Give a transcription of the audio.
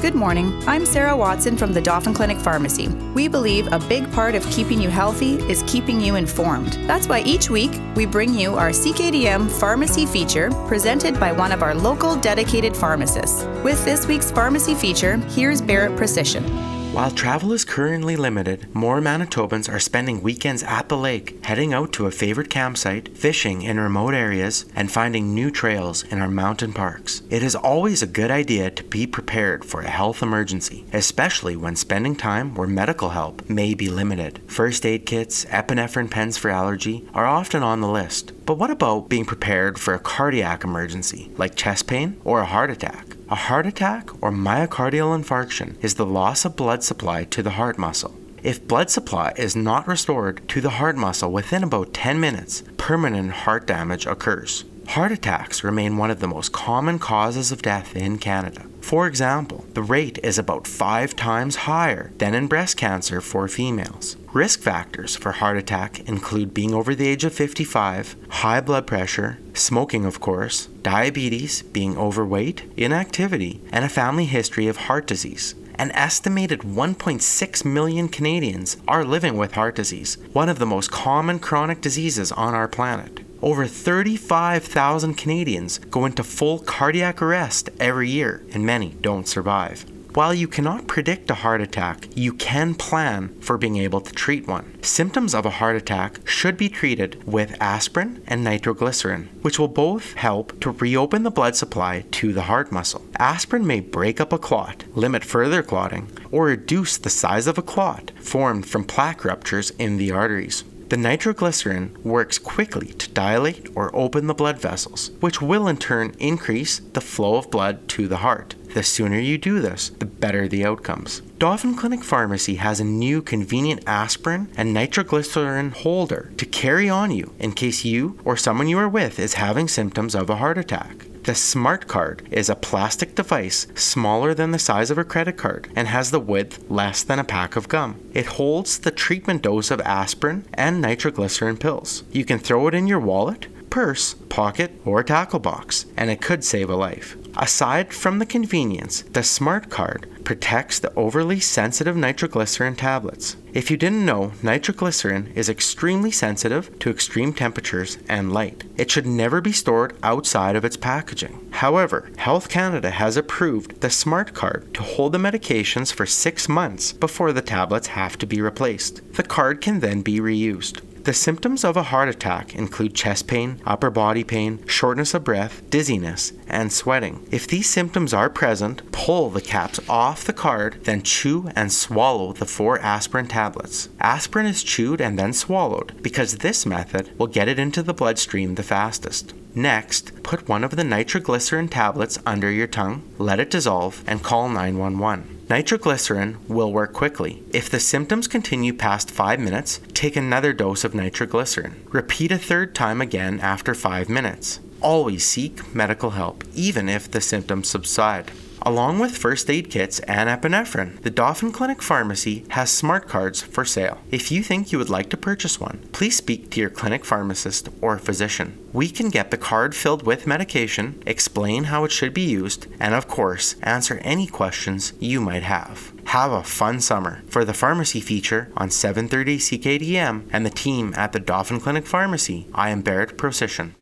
Good morning. I'm Sarah Watson from the Dauphin Clinic Pharmacy. We believe a big part of keeping you healthy is keeping you informed. That's why each week we bring you our CKDM pharmacy feature presented by one of our local dedicated pharmacists. With this week's pharmacy feature, here's Barret Procyshyn. While travel is currently limited, more Manitobans are spending weekends at the lake, heading out to a favorite campsite, fishing in remote areas, and finding new trails in our mountain parks. It is always a good idea to be prepared for a health emergency, especially when spending time where medical help may be limited. First aid kits, epinephrine pens for allergy are often on the list. But what about being prepared for a cardiac emergency, like chest pain or a heart attack? A heart attack or myocardial infarction is the loss of blood supply to the heart muscle. If blood supply is not restored to the heart muscle within about 10 minutes, permanent heart damage occurs. Heart attacks remain one of the most common causes of death in Canada. For example, the rate is about five times higher than in breast cancer for females. Risk factors for heart attack include being over the age of 55, high blood pressure, smoking, of course, diabetes, being overweight, inactivity, and a family history of heart disease. An estimated 1.6 million Canadians are living with heart disease, one of the most common chronic diseases on our planet. Over 35,000 Canadians go into full cardiac arrest every year, and many don't survive. While you cannot predict a heart attack, you can plan for being able to treat one. Symptoms of a heart attack should be treated with aspirin and nitroglycerin, which will both help to reopen the blood supply to the heart muscle. Aspirin may break up a clot, limit further clotting, or reduce the size of a clot formed from plaque ruptures in the arteries. The nitroglycerin works quickly to dilate or open the blood vessels, which will in turn increase the flow of blood to the heart. The sooner you do this, the better the outcomes. Dauphin Clinic Pharmacy has a new convenient aspirin and nitroglycerin holder to carry on you in case you or someone you are with is having symptoms of a heart attack. The SMHeartCard is a plastic device smaller than the size of a credit card and has the width less than a pack of gum. It holds the treatment dose of aspirin and nitroglycerin pills. You can throw it in your wallet, purse, pocket, or tackle box, and it could save a life. Aside from the convenience, the SMHeartCard protects the overly sensitive nitroglycerin tablets. If you didn't know, nitroglycerin is extremely sensitive to extreme temperatures and light. It should never be stored outside of its packaging. However, Health Canada has approved the SMHeartCard to hold the medications for six months before the tablets have to be replaced. The card can then be reused. The symptoms of a heart attack include chest pain, upper body pain, shortness of breath, dizziness, and sweating. If these symptoms are present, pull the caps off the card, then chew and swallow the four aspirin tablets. Aspirin is chewed and then swallowed because this method will get it into the bloodstream the fastest. Next, put one of the nitroglycerin tablets under your tongue, let it dissolve, and call 911. Nitroglycerin will work quickly. If the symptoms continue past 5 minutes, take another dose of nitroglycerin. Repeat a third time again after 5 minutes. Always seek medical help, even if the symptoms subside. Along with first aid kits and epinephrine, the Dauphin Clinic Pharmacy has SMHeartCards for sale. If you think you would like to purchase one, please speak to your clinic pharmacist or physician. We can get the card filled with medication, explain how it should be used, and of course, answer any questions you might have. Have a fun summer. For the pharmacy feature on 730 CKDM and the team at the Dauphin Clinic Pharmacy, I am Barret Procyshyn.